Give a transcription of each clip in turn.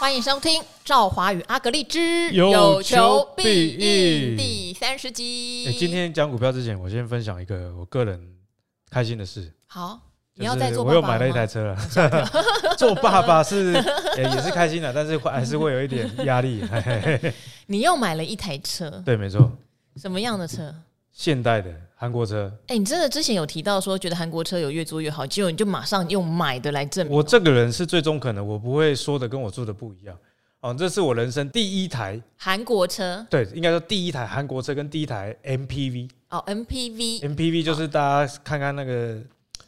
欢迎收听《赵华与阿格丽之有求必应》第三十集。欸，今天讲股票之前，我先分享一个我个人开心的事。好，你要再做我又买了一台车了。做爸爸是、欸、也是开心的，但是还是会有一点压力。你又买了一台车？对，没错。什么样的车？现代的韩国车。哎、欸，你真的之前有提到说觉得韩国车有越做越好，结果你就马上用买的来证明。我这个人是最中肯的，我不会说的跟我做的不一样。哦，这是我人生第一台韩国车。对，应该说第一台韩国车跟第一台 MPV。哦，MPV。MPV 就是大家看看那个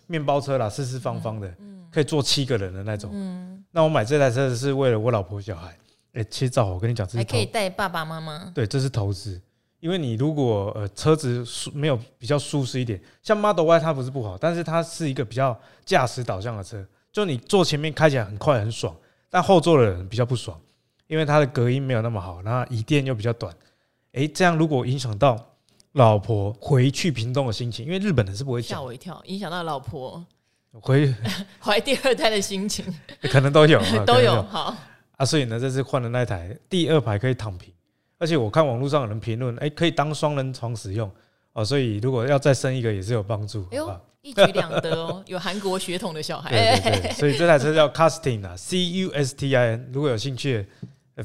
面包车啦，四四方方的，嗯、可以坐七个人的那种。嗯。那我买这台车是为了我老婆小孩。哎、欸，其实早我跟你讲，这是还可以带爸爸妈妈。对，这是投资。因为你如果呃车子舒没有比较舒适一点，像 Model Y 它不是不好，但是它是一个比较驾驶导向的车，就你坐前面开起来很快很爽，但后座的人比较不爽，因为它的隔音没有那么好，然后椅垫又比较短，诶，这样如果影响到老婆回去屏东的心情，因为日本人是不会吓我一跳，影响到老婆。回 怀第二胎的心情，可能都有 都有好。啊，所以呢，这次换了那台第二排可以躺平。而且我看网络上有人评论，哎，可以当双人床使用哦，所以如果要再生一个也是有帮助。哎呦，一举两得哦，有韩国血统的小孩。对对对，所以这台车叫 Custin 啊，C U S T I N，如果有兴趣。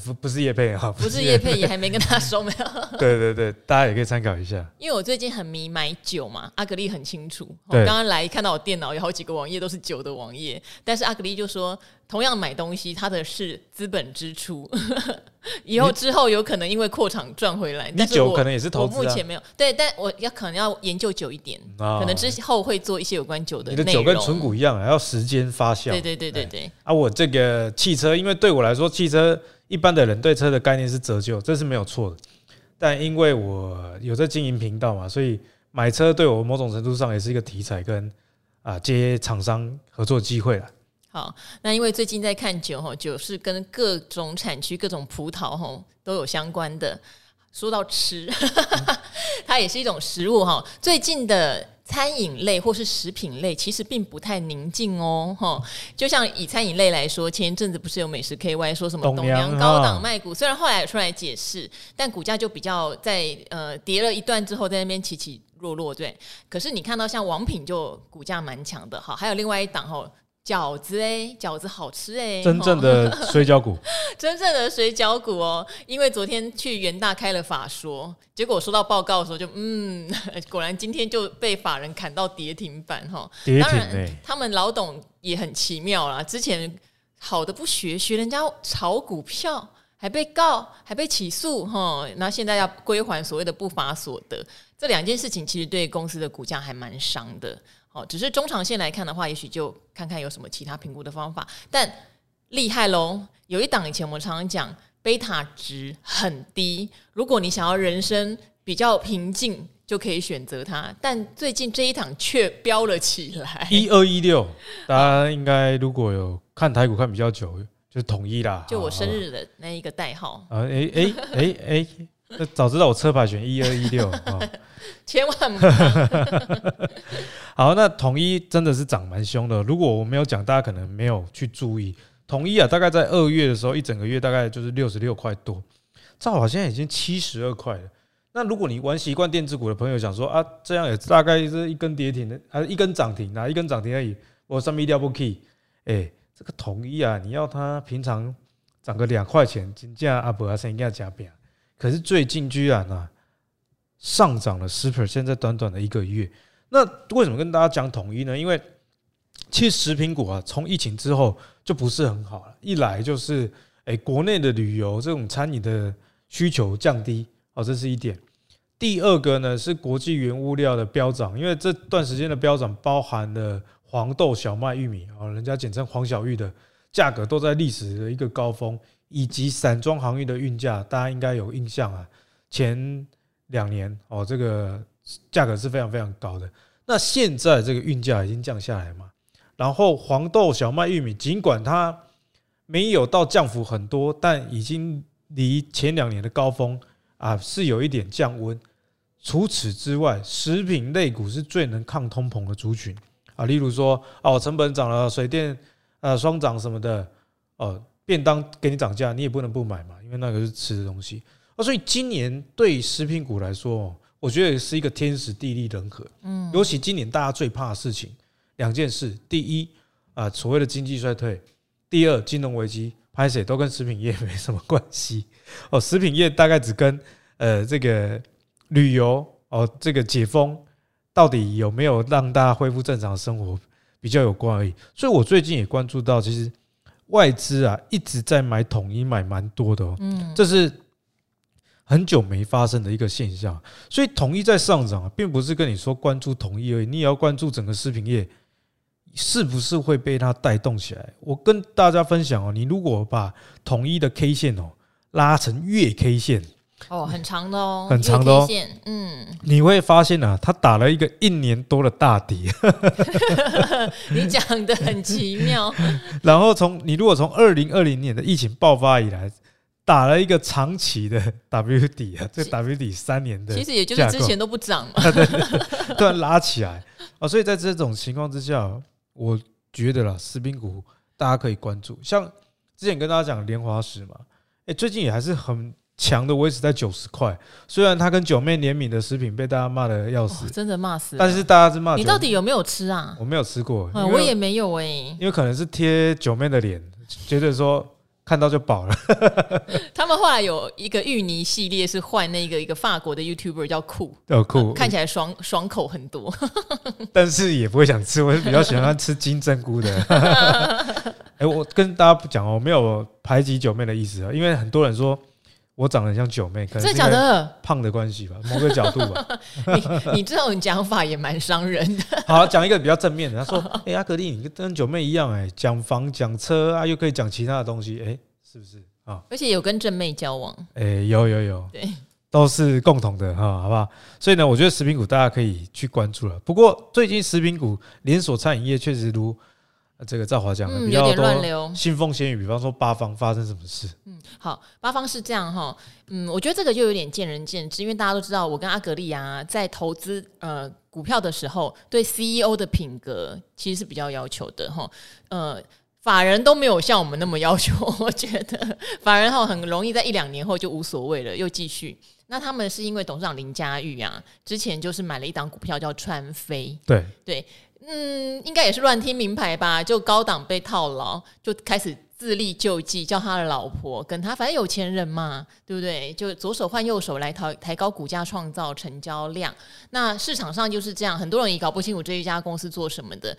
不不是叶佩哈，不是叶佩也还没跟他说没有。对对对，大家也可以参考一下。因为我最近很迷买酒嘛，阿格力很清楚。我刚刚来看到我电脑有好几个网页都是酒的网页，但是阿格力就说，同样买东西，它的是资本支出，以后之后有可能因为扩厂赚回来。你酒可能也是投资、啊、我目前没有，对，但我要可能要研究久一点，哦、可能之后会做一些有关酒的。你的酒跟纯股一样，还要时间发酵。对对对对对。啊，我这个汽车，因为对我来说，汽车。一般的人对车的概念是折旧，这是没有错的。但因为我有在经营频道嘛，所以买车对我某种程度上也是一个题材跟啊接厂商合作机会了。好，那因为最近在看酒哈，酒是跟各种产区、各种葡萄哈都有相关的。说到吃，它也是一种食物哈。最近的。餐饮类或是食品类其实并不太宁静哦，哈，就像以餐饮类来说，前一阵子不是有美食 KY 说什么董娘高档卖股，虽然后来出来解释，但股价就比较在呃跌了一段之后，在那边起起落落，对。可是你看到像王品就股价蛮强的哈，还有另外一档哈。饺子哎，饺子好吃哎！真正的水饺股，真正的水饺股哦。因为昨天去元大开了法说，结果收到报告的时候就嗯，果然今天就被法人砍到跌停板哈。跌停当然，他们老董也很奇妙啦。之前好的不学，学人家炒股票，还被告，还被起诉哈。那现在要归还所谓的不法所得，这两件事情其实对公司的股价还蛮伤的。哦，只是中长线来看的话，也许就看看有什么其他评估的方法。但厉害喽，有一档以前我们常常讲，贝塔值很低，如果你想要人生比较平静，就可以选择它。但最近这一档却飙了起来，一二一六，大家应该如果有看台股看比较久，就是统一啦。就我生日的那一个代号。啊，哎哎哎哎，那早知道我车牌选一二一六啊。千万不 好，那统一真的是涨蛮凶的。如果我没有讲，大家可能没有去注意。统一啊，大概在二月的时候，一整个月大概就是六十六块多，正好现在已经七十二块了。那如果你玩习惯电子股的朋友想说啊，这样也大概是一根跌停的，还是一根涨停啊，一根涨停而已。我上面一定要不 key，哎，这个统一啊，你要它平常涨个两块钱，金价阿伯阿生应该加变。可是最近居然啊。上涨了十 percent，在短短的一个月。那为什么跟大家讲统一呢？因为其实食品股啊，从疫情之后就不是很好了。一来就是，诶，国内的旅游这种餐饮的需求降低，哦，这是一点。第二个呢是国际原物料的飙涨，因为这段时间的飙涨包含了黄豆、小麦、玉米啊，人家简称黄小玉的价格都在历史的一个高峰，以及散装航运的运价，大家应该有印象啊，前。两年哦，这个价格是非常非常高的。那现在这个运价已经降下来嘛？然后黄豆、小麦、玉米，尽管它没有到降幅很多，但已经离前两年的高峰啊是有一点降温。除此之外，食品类股是最能抗通膨的族群啊。例如说哦，成本涨了，水电呃双涨什么的哦，便当给你涨价，你也不能不买嘛，因为那个是吃的东西。啊，所以今年对食品股来说，我觉得是一个天时地利人和。嗯，尤其今年大家最怕的事情两件事：第一啊，所谓的经济衰退；第二，金融危机。拍谁？都跟食品业没什么关系。哦，食品业大概只跟呃这个旅游哦，这个解封到底有没有让大家恢复正常生活比较有关而已。所以我最近也关注到，其实外资啊一直在买统一，买蛮多的哦，嗯，这是很久没发生的一个现象。所以统一在上涨，并不是跟你说关注统一而已，你也要关注整个食品业。是不是会被它带动起来？我跟大家分享哦，你如果把统一的 K 线哦拉成月 K 线哦，很长的哦，很长的哦，嗯，你会发现啊，它打了一个一年多的大底。你讲的很奇妙。然后从你如果从二零二零年的疫情爆发以来，打了一个长期的 W 底啊，这 W 底三年的，其实也就是之前都不涨嘛，对，突然拉起来啊，所以在这种情况之下。我觉得啦，食品股大家可以关注，像之前跟大家讲莲花石嘛，哎，最近也还是很强的，维持在九十块。虽然它跟九妹联名的食品被大家骂的要死，真的骂死，但是大家是骂你到底有没有吃啊？我没有吃过，我也没有哎，因为可能是贴九妹的脸，觉得说。看到就饱了。他们后来有一个芋泥系列，是换那个一个法国的 YouTuber 叫酷，叫酷，看起来爽爽口很多，但是也不会想吃。我是比较喜欢吃金针菇的。哎，我跟大家不讲哦，我没有排挤九妹的意思啊，因为很多人说。我长得像九妹，可能是假的胖的关系吧，某个角度吧。你你这种讲法也蛮伤人的。好，讲一个比较正面的。他说：“哎，阿格力，你跟九妹一样，哎，讲房讲车啊，又可以讲其他的东西，哎，是不是啊？而且有跟正妹交往，哎，有有有，对，都是共同的哈，好不好？所以呢，我觉得食品股大家可以去关注了。不过最近食品股连锁餐饮业确实如。”这个赵华讲的比较多，信奉先语。比方说八方发生什么事？嗯，好，八方是这样哈。嗯，我觉得这个就有点见仁见智，因为大家都知道，我跟阿格力啊，在投资呃股票的时候，对 CEO 的品格其实是比较要求的哈。呃，法人都没有像我们那么要求，我觉得法人哈很容易在一两年后就无所谓了，又继续。那他们是因为董事长林嘉裕啊，之前就是买了一档股票叫川飞，对对。嗯，应该也是乱听名牌吧，就高档被套牢，就开始自力救济，叫他的老婆跟他，反正有钱人嘛，对不对？就左手换右手来抬抬高股价，创造成交量。那市场上就是这样，很多人也搞不清楚这一家公司做什么的。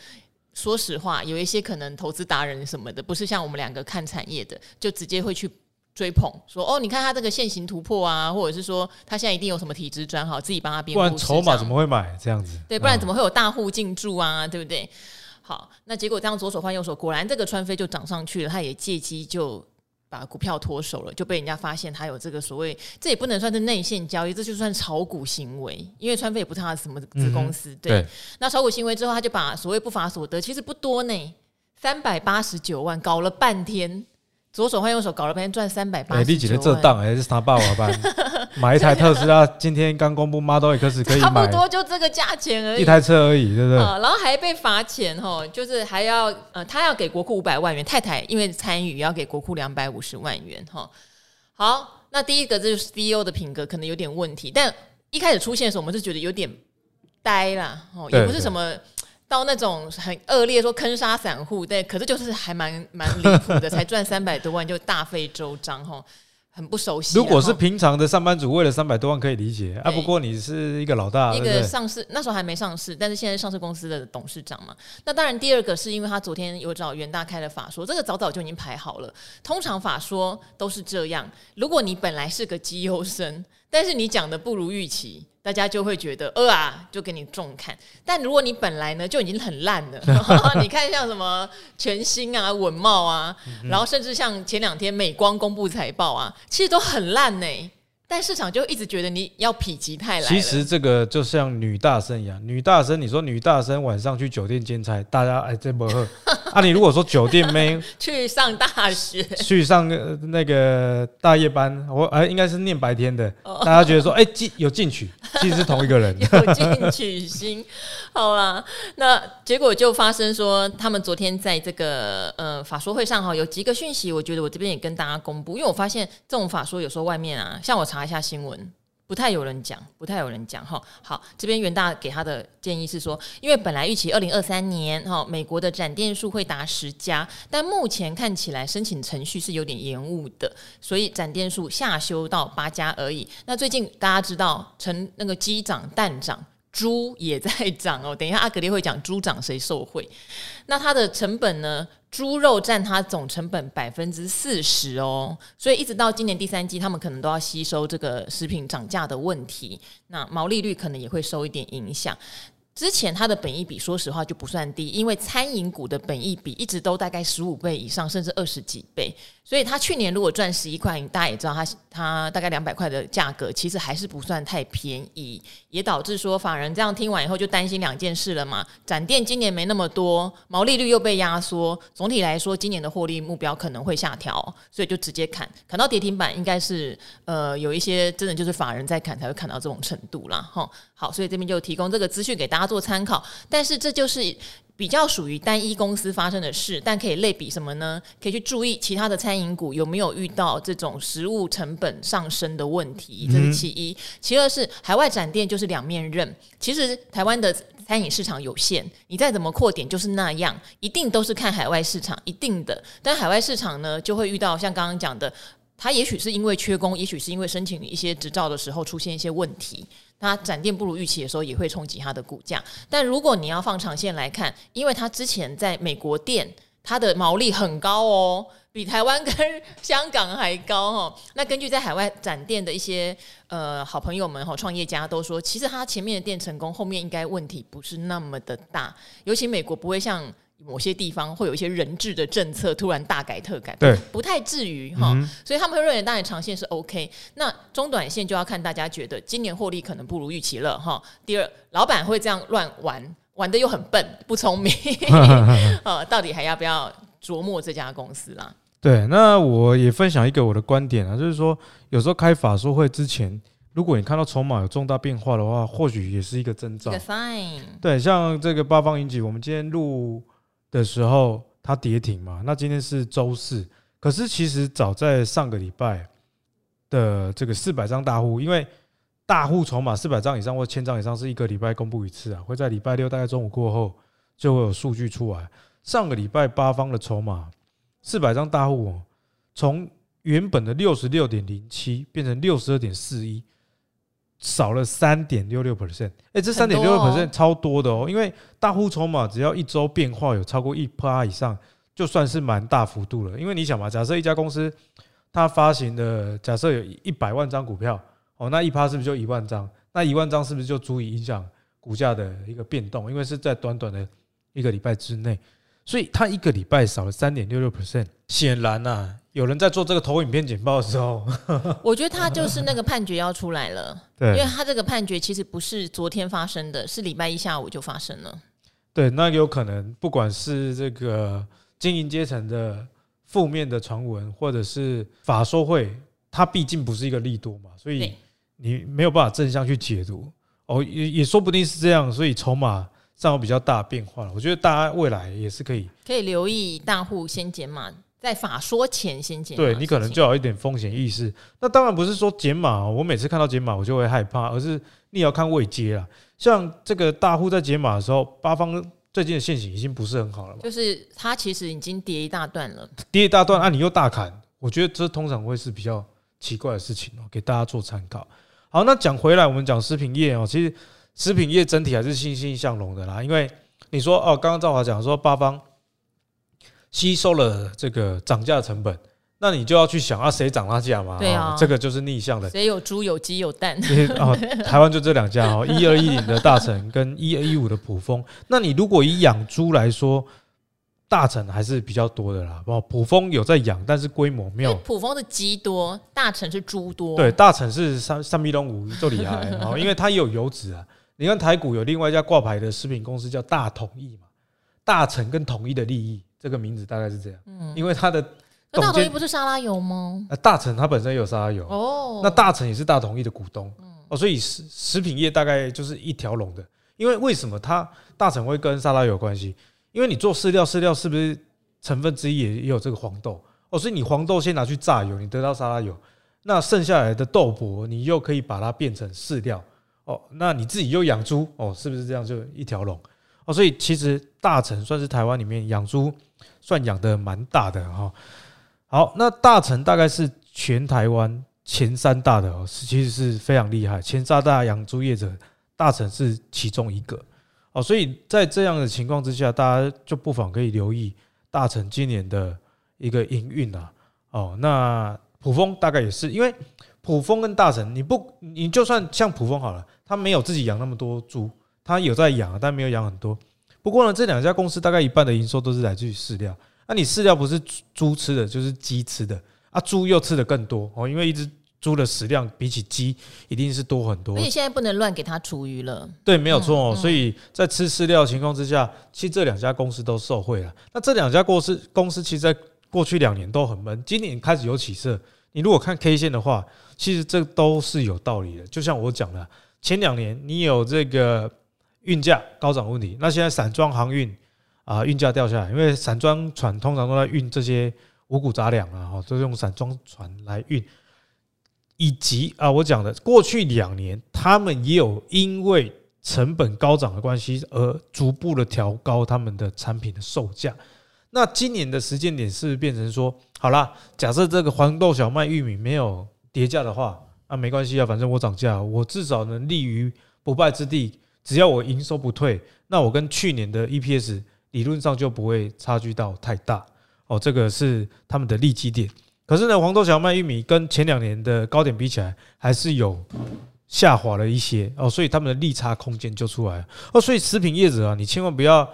说实话，有一些可能投资达人什么的，不是像我们两个看产业的，就直接会去。追捧说哦，你看他这个现行突破啊，或者是说他现在一定有什么体质专好，自己帮他编。不然筹码怎么会买这样子？对，不然怎么会有大户进驻啊？对不对？好，那结果这样左手换右手，果然这个川飞就涨上去了，他也借机就把股票脱手了，就被人家发现他有这个所谓，这也不能算是内线交易，这就算炒股行为，因为川飞也不是他的什么子公司。对，对，那炒股行为之后，他就把所谓不法所得，其实不多呢，三百八十九万，搞了半天。左手换右手搞了半天赚三百八十九万，立即的这档还是他爸爸班 买一台特斯拉，今天刚公布 Model X 可以买，差不多就这个价钱而已，一台车而已，对不对？然后还被罚钱哦，就是还要呃，他要给国库五百万元，太太因为参与要给国库两百五十万元哈。好，那第一个就是 CEO 的品格可能有点问题，但一开始出现的时候，我们是觉得有点呆啦，哦，也不是什么。到那种很恶劣，说坑杀散户，对，可是就是还蛮蛮离谱的，才赚三百多万就大费周章，哈，很不熟悉。如果是平常的上班族，为了三百多万可以理解啊。不过你是一个老大，一个上市那时候还没上市，但是现在上市公司的董事长嘛。那当然，第二个是因为他昨天有找袁大开的法说，这个早早就已经排好了。通常法说都是这样，如果你本来是个绩优生，但是你讲的不如预期。大家就会觉得呃啊，就给你重看。但如果你本来呢就已经很烂了，你看像什么全新啊、稳懋啊，然后甚至像前两天美光公布财报啊，其实都很烂呢。但市场就一直觉得你要否极泰来。其实这个就像女大生一样，女大生，你说女大生晚上去酒店兼差，大家哎这不喝。啊，你如果说酒店妹 去上大学，去上那个大夜班，我哎应该是念白天的，大家觉得说哎进有进取，其实是同一个人，有进取心。好啦，那结果就发生说，他们昨天在这个呃法说会上哈，有几个讯息，我觉得我这边也跟大家公布，因为我发现这种法说有时候外面啊，像我查一下新闻。不太有人讲，不太有人讲哈。好，这边袁大给他的建议是说，因为本来预期二零二三年哈，美国的展店数会达十家，但目前看起来申请程序是有点延误的，所以展店数下修到八家而已。那最近大家知道，成那个机长蛋长。猪也在涨哦，等一下阿格力会讲猪涨谁受惠？那它的成本呢？猪肉占它总成本百分之四十哦，所以一直到今年第三季，他们可能都要吸收这个食品涨价的问题，那毛利率可能也会受一点影响。之前它的本益比说实话就不算低，因为餐饮股的本益比一直都大概十五倍以上，甚至二十几倍。所以他去年如果赚十一块，大家也知道他他大概两百块的价格，其实还是不算太便宜，也导致说法人这样听完以后就担心两件事了嘛。展店今年没那么多，毛利率又被压缩，总体来说今年的获利目标可能会下调，所以就直接砍砍到跌停板，应该是呃有一些真的就是法人在砍才会砍到这种程度啦。哈。好，所以这边就提供这个资讯给大家做参考，但是这就是。比较属于单一公司发生的事，但可以类比什么呢？可以去注意其他的餐饮股有没有遇到这种食物成本上升的问题，这是其一。其二是海外展店就是两面刃。其实台湾的餐饮市场有限，你再怎么扩点就是那样，一定都是看海外市场，一定的。但海外市场呢，就会遇到像刚刚讲的，它也许是因为缺工，也许是因为申请一些执照的时候出现一些问题。它展店不如预期的时候，也会冲击它的股价。但如果你要放长线来看，因为它之前在美国店，它的毛利很高哦，比台湾跟香港还高哦。那根据在海外展店的一些呃好朋友们哈，创业家都说，其实它前面的店成功，后面应该问题不是那么的大。尤其美国不会像。某些地方会有一些人治的政策突然大改特改，对，不太至于哈，嗯、所以他们会认为当然长线是 OK，那中短线就要看大家觉得今年获利可能不如预期了哈。第二，老板会这样乱玩，玩的又很笨不聪明，呃，到底还要不要琢磨这家公司啦？对，那我也分享一个我的观点啊，就是说有时候开法说会之前，如果你看到筹码有重大变化的话，或许也是一个征兆。对，像这个八方云集，我们今天录。的时候，它跌停嘛？那今天是周四，可是其实早在上个礼拜的这个四百张大户，因为大户筹码四百张以上或千张以上是一个礼拜公布一次啊，会在礼拜六大概中午过后就会有数据出来。上个礼拜八方的筹码四百张大户哦，从原本的六十六点零七变成六十二点四一。少了三点六六 percent，哎，这三点六六 percent 超多的哦。因为大户筹码只要一周变化有超过一趴以上，就算是蛮大幅度了。因为你想嘛，假设一家公司它发行的假设有一百万张股票，哦，那一趴是不是就一万张？那一万张是不是就足以影响股价的一个变动？因为是在短短的一个礼拜之内，所以它一个礼拜少了三点六六 percent，显然呐、啊。有人在做这个投影片简报的时候，我觉得他就是那个判决要出来了，对，因为他这个判决其实不是昨天发生的，是礼拜一下午就发生了。对，那有可能不管是这个经营阶层的负面的传闻，或者是法说会，它毕竟不是一个利多嘛，所以你没有办法正向去解读。哦，也也说不定是这样，所以筹码上有比较大的变化了。我觉得大家未来也是可以可以留意大户先减码。在法说前先减码，对，你可能就有一点风险意识。那当然不是说减码，我每次看到减码我就会害怕，而是你也要看位阶啊。像这个大户在减码的时候，八方最近的现形已经不是很好了嘛，就是它其实已经跌一大段了，跌一大段，啊，你又大砍，我觉得这通常会是比较奇怪的事情哦，给大家做参考。好，那讲回来，我们讲食品业哦，其实食品业整体还是欣欣向荣的啦，因为你说哦，刚刚赵华讲说八方。吸收了这个涨价的成本，那你就要去想啊，谁涨他价嘛？对啊，这个就是逆向的。谁有猪有鸡有蛋？哦，台湾就这两家哦，一二一零的大成 跟一二一五的普丰。那你如果以养猪来说，大成还是比较多的啦。哦，普丰有在养，但是规模没有。普丰的鸡多，大成是猪多。对，大成是三三米龙五就厉害哦，因为它也有油脂啊。你看台股有另外一家挂牌的食品公司叫大统一嘛，大成跟统一的利益。这个名字大概是这样。嗯，因为它的那大同一不是沙拉油吗？呃，大成它本身也有沙拉油哦，那大成也是大同一的股东哦，所以食食品业大概就是一条龙的。因为为什么它大成会跟沙拉油有关系？因为你做饲料，饲料是不是成分之一也也有这个黄豆哦？所以你黄豆先拿去榨油，你得到沙拉油，那剩下来的豆粕你又可以把它变成饲料哦。那你自己又养猪哦，是不是这样就一条龙哦？所以其实大成算是台湾里面养猪算养的蛮大的哈。好，那大成大概是全台湾前三大的哦，是其实是非常厉害，前三大养猪业者。大成是其中一个哦，所以在这样的情况之下，大家就不妨可以留意大成今年的一个营运啊。哦，那卜蜂大概也是，因为卜蜂跟大成，你不你就算像普丰好了，他没有自己养那么多猪，他有在养，但没有养很多。不过呢，这两家公司大概一半的营收都是来自于饲料。那你饲料不是猪吃的，就是鸡吃的啊，猪又吃的更多哦，因为一只。猪的食量比起鸡一定是多很多，而且现在不能乱给它厨余了。对，没有错哦。所以在吃饲料的情况之下，其实这两家公司都受惠了。那这两家公司公司其实，在过去两年都很闷，今年开始有起色。你如果看 K 线的话，其实这都是有道理的。就像我讲的，前两年你有这个运价高涨问题，那现在散装航运啊运价掉下来，因为散装船通常都在运这些五谷杂粮啊，哈都用散装船来运。以及啊，我讲的过去两年，他们也有因为成本高涨的关系而逐步的调高他们的产品的售价。那今年的时间点是变成说，好啦，假设这个黄豆、小麦、玉米没有跌价的话，啊，没关系啊，反正我涨价，我至少能立于不败之地。只要我营收不退，那我跟去年的 EPS 理论上就不会差距到太大。哦，这个是他们的利基点。可是呢，黄豆、小麦、玉米跟前两年的高点比起来，还是有下滑了一些哦，所以他们的利差空间就出来了哦。所以食品业者啊，你千万不要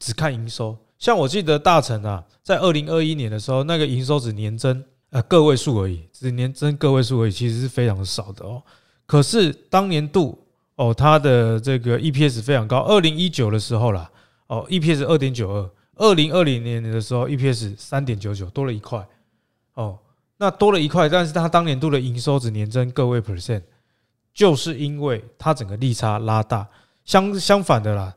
只看营收。像我记得大成啊，在二零二一年的时候，那个营收只年增呃个位数而已，只年增个位数而已，其实是非常少的哦。可是当年度哦，它的这个 EPS 非常高，二零一九的时候啦，哦，EPS 二点九二，二零二零年的时候 EPS 三点九九，多了一块。哦，那多了一块，但是它当年度的营收只年增个位 percent，就是因为它整个利差拉大。相相反的啦，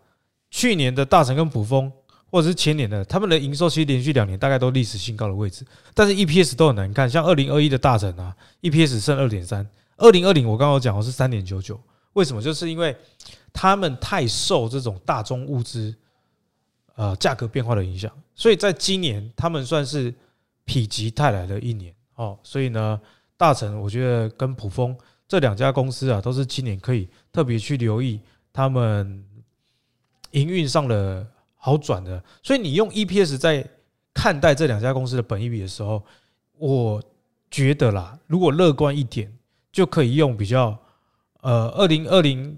去年的大成跟卜蜂，或者是前年的，他们的营收其实连续两年大概都历史新高的位置，但是 EPS 都很难看。像二零二一的大成啊，EPS 剩二点三，二零二零我刚刚讲的是三点九九，为什么？就是因为他们太受这种大宗物资呃价格变化的影响，所以在今年他们算是。否极泰来的一年哦，所以呢，大成我觉得跟卜蜂这两家公司啊，都是今年可以特别去留意他们营运上的好转的。所以你用 EPS 在看待这两家公司的本益比的时候，我觉得啦，如果乐观一点，就可以用比较呃，二零二零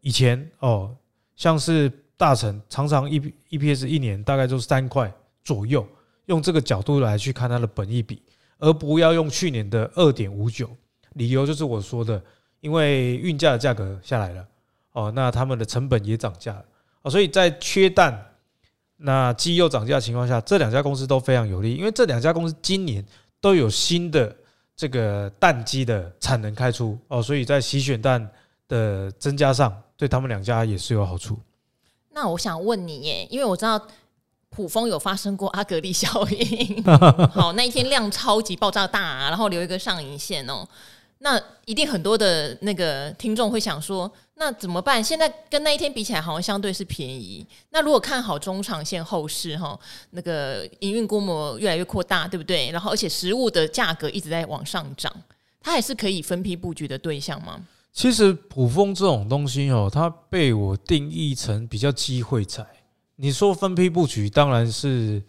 以前哦，像是大成常常 E EPS 一年大概就是三块左右。用这个角度来去看它的本益比，而不要用去年的二点五九。理由就是我说的，因为运价的价格下来了，哦，那他们的成本也涨价了，哦，所以在缺蛋、那鸡又涨价的情况下，这两家公司都非常有利，因为这两家公司今年都有新的这个蛋鸡的产能开出，哦，所以在洗选蛋的增加上，对他们两家也是有好处。那我想问你耶，因为我知道。普丰有发生过阿格力效应，好，那一天量超级爆炸大，啊，然后留一个上影线哦，那一定很多的那个听众会想说，那怎么办？现在跟那一天比起来，好像相对是便宜。那如果看好中长线后市哈，那个营运规模越来越扩大，对不对？然后而且食物的价格一直在往上涨，它还是可以分批布局的对象吗？其实普丰这种东西哦，它被我定义成比较机会财。你说分批布局当然是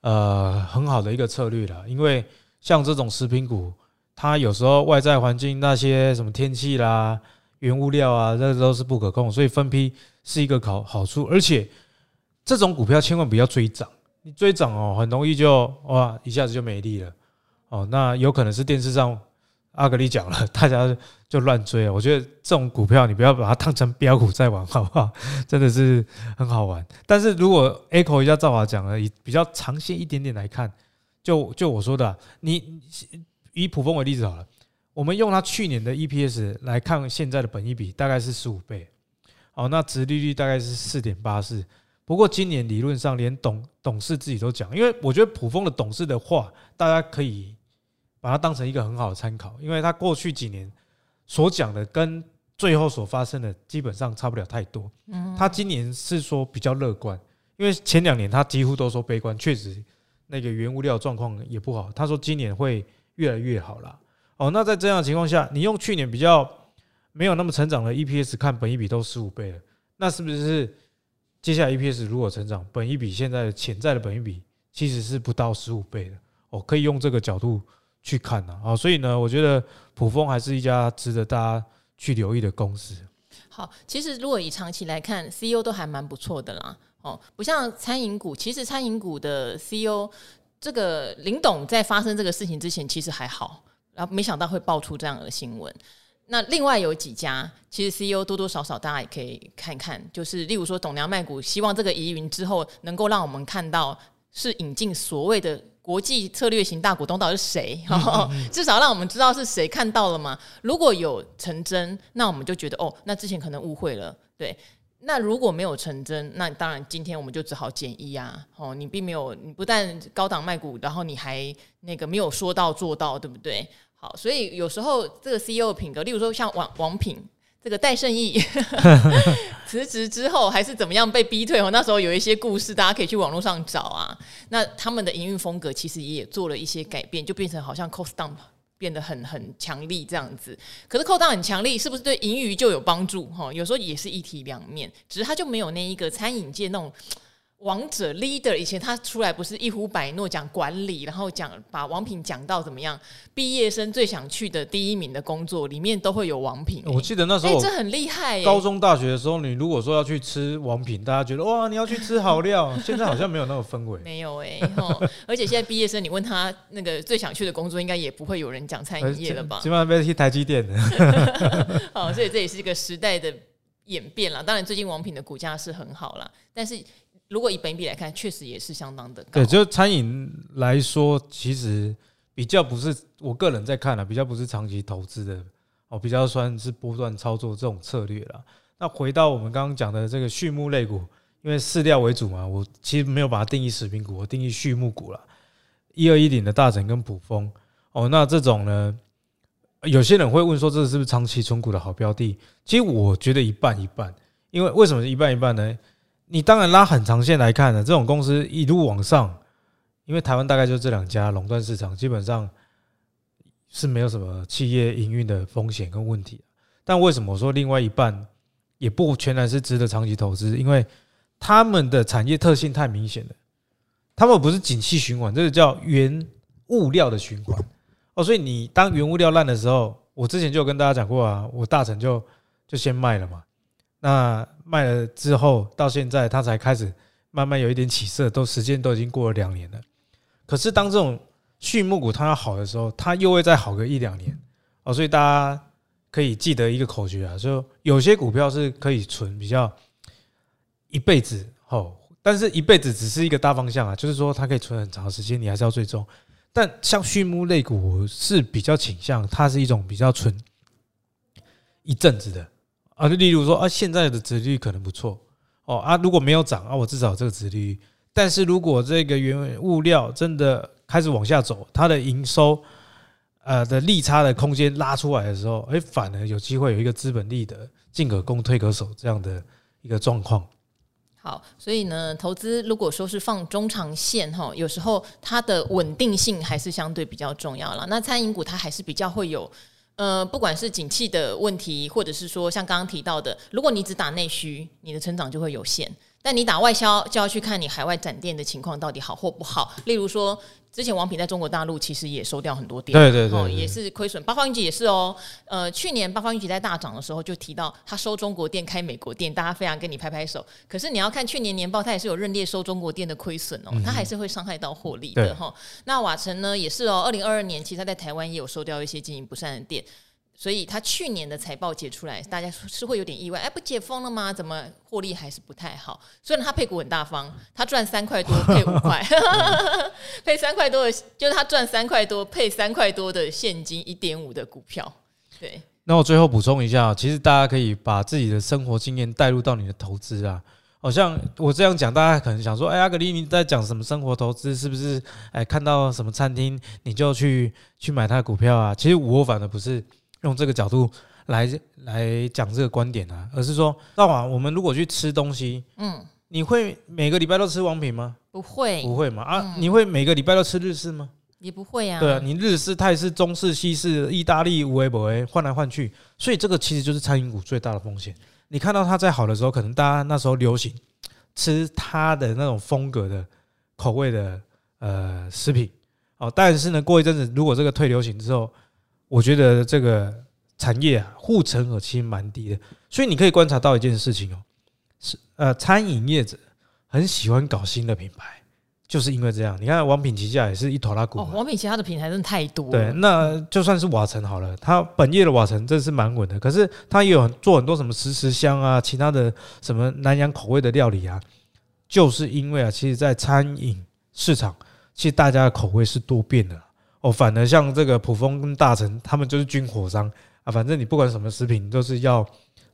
呃很好的一个策略了，因为像这种食品股，它有时候外在环境那些什么天气啦、原物料啊，这都是不可控，所以分批是一个好好处。而且这种股票千万不要追涨，你追涨哦，很容易就哇一下子就没力了哦。那有可能是电视上阿格力讲了，大家就乱追了。我觉得这种股票你不要把它当成标股在玩，好不好？真的是很好玩。但是如果 echo 一下赵华讲了，以比较长线一点点来看，就就我说的、你以普丰为例子好了，我们用它去年的 EPS 来看，现在的本益比大概是十五倍，好，那值利率大概是四点八四。不过今年理论上连董董事自己都讲，因为我觉得普丰的董事的话，大家可以。把它当成一个很好的参考，因为他过去几年所讲的跟最后所发生的基本上差不了太多。他今年是说比较乐观，因为前两年他几乎都说悲观，确实那个原物料状况也不好。他说今年会越来越好啦。哦，那在这样的情况下，你用去年比较没有那么成长的 EPS 看本一比都十五倍了，那是不是接下来 EPS 如果成长，本一比现在潜在的本一比其实是不到十五倍的？哦，可以用这个角度。去看呢啊，所以呢，我觉得普丰还是一家值得大家去留意的公司。好，其实如果以长期来看，CEO 都还蛮不错的啦。哦，不像餐饮股，其实餐饮股的 CEO 这个林董在发生这个事情之前，其实还好，然后没想到会爆出这样的新闻。那另外有几家，其实 CEO 多多少少大家也可以看看，就是例如说董娘卖股，希望这个疑云之后能够让我们看到是引进所谓的。国际策略型大股东到底是谁？至少让我们知道是谁看到了嘛？如果有成真，那我们就觉得哦，那之前可能误会了。对，那如果没有成真，那当然今天我们就只好减一啊。哦，你并没有，你不但高档卖股，然后你还那个没有说到做到，对不对？好，所以有时候这个 CEO 品格，例如说像王王品。这个戴胜义 辞职之后还是怎么样被逼退哦？那时候有一些故事，大家可以去网络上找啊。那他们的营运风格其实也做了一些改变，就变成好像 cost down 变得很很强力这样子。可是扣到很强力，是不是对盈余就有帮助？哈，有时候也是一体两面，只是它就没有那一个餐饮界那种。王者 leader 以前他出来不是一呼百诺讲管理，然后讲把王品讲到怎么样？毕业生最想去的第一名的工作里面都会有王品。我记得那时候、欸、这很厉害、欸。高中大学的时候，你如果说要去吃王品，大家觉得哇，你要去吃好料。现在好像没有那个氛围。没有哎、欸，而且现在毕业生，你问他那个最想去的工作，应该也不会有人讲餐饮业了吧？基本上被去台积电的。好，所以这也是一个时代的演变了。当然，最近王品的股价是很好了，但是。如果以本比来看，确实也是相当的高。对，就餐饮来说，其实比较不是我个人在看了，比较不是长期投资的哦，比较算是波段操作这种策略了。那回到我们刚刚讲的这个畜牧类股，因为饲料为主嘛，我其实没有把它定义食品股，我定义畜牧股了。一二一零的大成跟普丰哦，那这种呢，有些人会问说，这是不是长期存股的好标的？其实我觉得一半一半，因为为什么一半一半呢？你当然拉很长线来看呢，这种公司一路往上，因为台湾大概就这两家垄断市场，基本上是没有什么企业营运的风险跟问题。但为什么我说另外一半也不全然是值得长期投资？因为他们的产业特性太明显了，他们不是景气循环，这个叫原物料的循环哦。所以你当原物料烂的时候，我之前就有跟大家讲过啊，我大成就就先卖了嘛。那卖了之后，到现在它才开始慢慢有一点起色，都时间都已经过了两年了。可是当这种畜牧股它要好的时候，它又会再好个一两年哦。所以大家可以记得一个口诀啊，就有些股票是可以存比较一辈子哦，但是一辈子只是一个大方向啊，就是说它可以存很长时间，你还是要追踪。但像畜牧类股是比较倾向，它是一种比较存一阵子的。啊，就例如说啊，现在的殖利率可能不错哦啊，如果没有涨啊，我至少这个殖利率。但是如果这个原物料真的开始往下走，它的营收呃的利差的空间拉出来的时候，哎，反而有机会有一个资本利得进可攻退可守这样的一个状况。好，所以呢，投资如果说是放中长线哈，有时候它的稳定性还是相对比较重要了。那餐饮股它还是比较会有。呃，不管是景气的问题，或者是说像刚刚提到的，如果你只打内需，你的成长就会有限。但你打外销就要去看你海外展店的情况到底好或不好。例如说，之前王品在中国大陆其实也收掉很多店，对对对，也是亏损。八方云集也是哦，呃，去年八方云集在大涨的时候就提到他收中国店开美国店，大家非常跟你拍拍手。可是你要看去年年报，他也是有认列收中国店的亏损哦，他还是会伤害到获利的哈、哦。那瓦城呢也是哦，二零二二年其实他在台湾也有收掉一些经营不善的店。所以他去年的财报解出来，大家是会有点意外。哎，不解封了吗？怎么获利还是不太好？虽然他配股很大方，他赚三块多配五块，配三块多的，就是他赚三块多配三块多的现金一点五的股票。对。那我最后补充一下，其实大家可以把自己的生活经验带入到你的投资啊。好像我这样讲，大家可能想说，哎，阿格力你在讲什么生活投资？是不是？哎，看到什么餐厅你就去去买他的股票啊？其实我反而不是。用这个角度来来讲这个观点啊，而是说，那啊，我们如果去吃东西，嗯，你会每个礼拜都吃王品吗？不会，不会嘛？啊，你会每个礼拜都吃日式吗？也不会啊。对啊，你日式、泰式、中式、西式、意大利，无为不为，换来换去，所以这个其实就是餐饮股最大的风险。你看到它在好的时候，可能大家那时候流行吃它的那种风格的口味的呃食品哦，但是呢，过一阵子如果这个退流行之后，我觉得这个产业啊，护城河其实蛮低的，所以你可以观察到一件事情哦，是呃，餐饮业者很喜欢搞新的品牌，就是因为这样。你看王品旗下也是一坨拉股，哦，王品旗下的品牌真的太多。对，那就算是瓦城好了，它本业的瓦城真是蛮稳的，可是它也有做很多什么十十香啊，其他的什么南洋口味的料理啊，就是因为啊，其实，在餐饮市场，其实大家的口味是多变的。哦，反而像这个普丰跟大成，他们就是军火商啊。反正你不管什么食品，都是要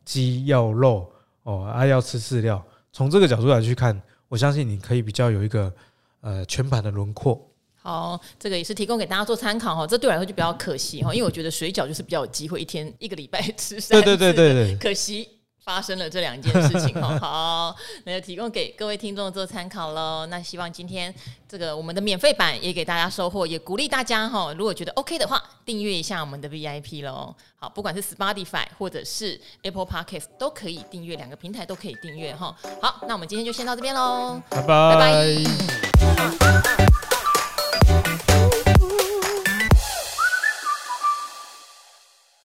鸡要肉哦，还要吃饲料。从这个角度来去看，我相信你可以比较有一个呃全盘的轮廓。好，这个也是提供给大家做参考哈。这对我来说就比较可惜哈，因为我觉得水饺就是比较有机会一天一个礼拜吃三次。对对对对对，可惜。发生了这两件事情好，好，那就提供给各位听众做参考喽。那希望今天这个我们的免费版也给大家收获，也鼓励大家哈，如果觉得 OK 的话，订阅一下我们的 VIP 喽。好，不管是 Spotify 或者是 Apple Podcast 都可以订阅，两个平台都可以订阅哈。好，那我们今天就先到这边喽，拜拜拜拜。